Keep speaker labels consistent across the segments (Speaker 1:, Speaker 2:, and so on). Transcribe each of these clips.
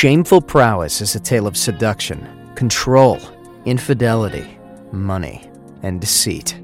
Speaker 1: Shameful Prowess is a tale of seduction, control, infidelity, money, and deceit.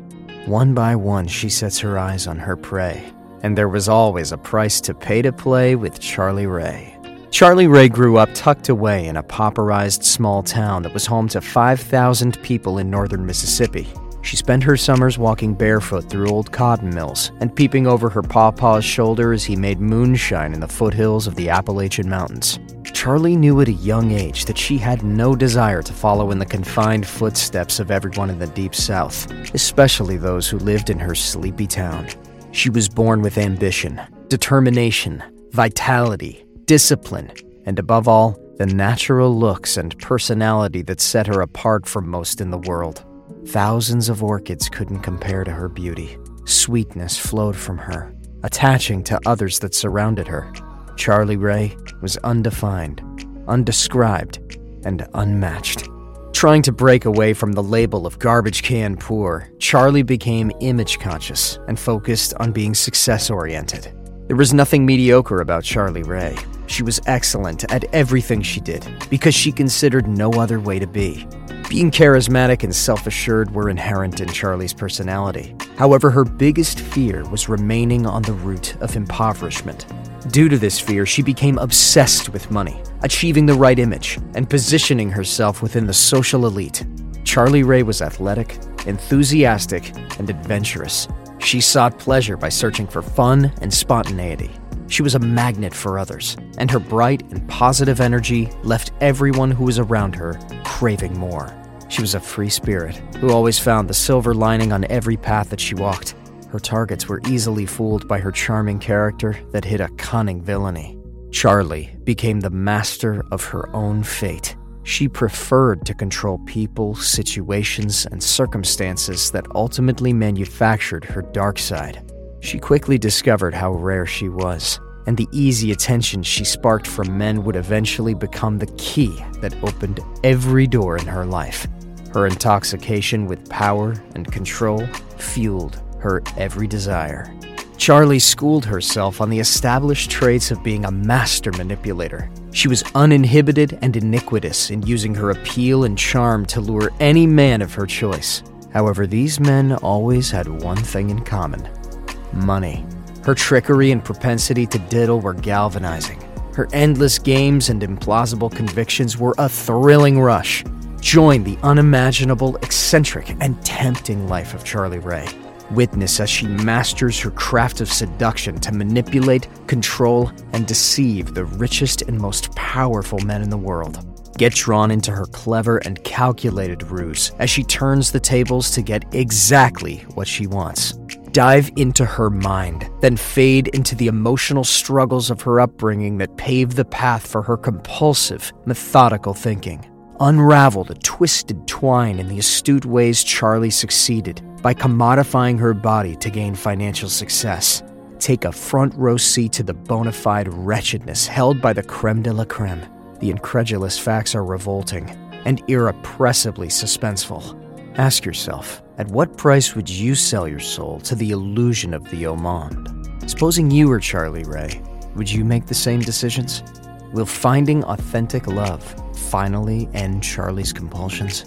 Speaker 1: One by one, she sets her eyes on her prey, and there was always a price to pay to play with Charlee Rae. Charlee Rae grew up tucked away in a pauperized small town that was home to 5,000 people in northern Mississippi. She spent her summers walking barefoot through old cotton mills and peeping over her pawpaw's shoulder as he made moonshine in the foothills of the Appalachian Mountains. Charlee knew at a young age that she had no desire to follow in the confined footsteps of everyone in the Deep South, especially those who lived in her sleepy town. She was born with ambition, determination, vitality, discipline, and above all, the natural looks and personality that set her apart from most in the world. Thousands of orchids couldn't compare to her beauty. Sweetness flowed from her, attaching to others that surrounded her. Charlee Rae was undefined, undescribed, and unmatched. Trying to break away from the label of garbage can poor, Charlee became image conscious and focused on being success oriented. There was nothing mediocre about Charlee Rae. She was excellent at everything she did because she considered no other way to be. Being charismatic and self assured were inherent in Charlee's personality. However, her biggest fear was remaining on the route of impoverishment. Due to this fear, she became obsessed with money, achieving the right image, and positioning herself within the social elite. Charlee Rae was athletic, enthusiastic, and adventurous. She sought pleasure by searching for fun and spontaneity. She was a magnet for others, and her bright and positive energy left everyone who was around her craving more. She was a free spirit who always found the silver lining on every path that she walked. Her targets were easily fooled by her charming character that hid a cunning villainy. Charlee became the master of her own fate. She preferred to control people, situations, and circumstances that ultimately manufactured her dark side. She quickly discovered how rare she was, and the easy attention she sparked from men would eventually become the key that opened every door in her life. Her intoxication with power and control fueled her every desire. Charlee schooled herself on the established traits of being a master manipulator. She was uninhibited and iniquitous in using her appeal and charm to lure any man of her choice. However, these men always had one thing in common money. Her trickery and propensity to diddle were galvanizing. Her endless games and implausible convictions were a thrilling rush. Join the unimaginable, eccentric, and tempting life of Charlee Rae. Witness as she masters her craft of seduction to manipulate, control, and deceive the richest and most powerful men in the world. Get drawn into her clever and calculated ruse as she turns the tables to get exactly what she wants. Dive into her mind, then fade into the emotional struggles of her upbringing that paved the path for her compulsive, methodical thinking. Unravel the twisted twine in the astute ways Charlee succeeded by commodifying her body to gain financial success. Take a front row seat to the bona fide wretchedness held by the creme de la creme. The incredulous facts are revolting and irrepressibly suspenseful. Ask yourself, at what price would you sell your soul to the illusion of the Omond? Supposing you were Charlee Rae, would you make the same decisions? Will finding authentic love finally end Charlee's compulsions?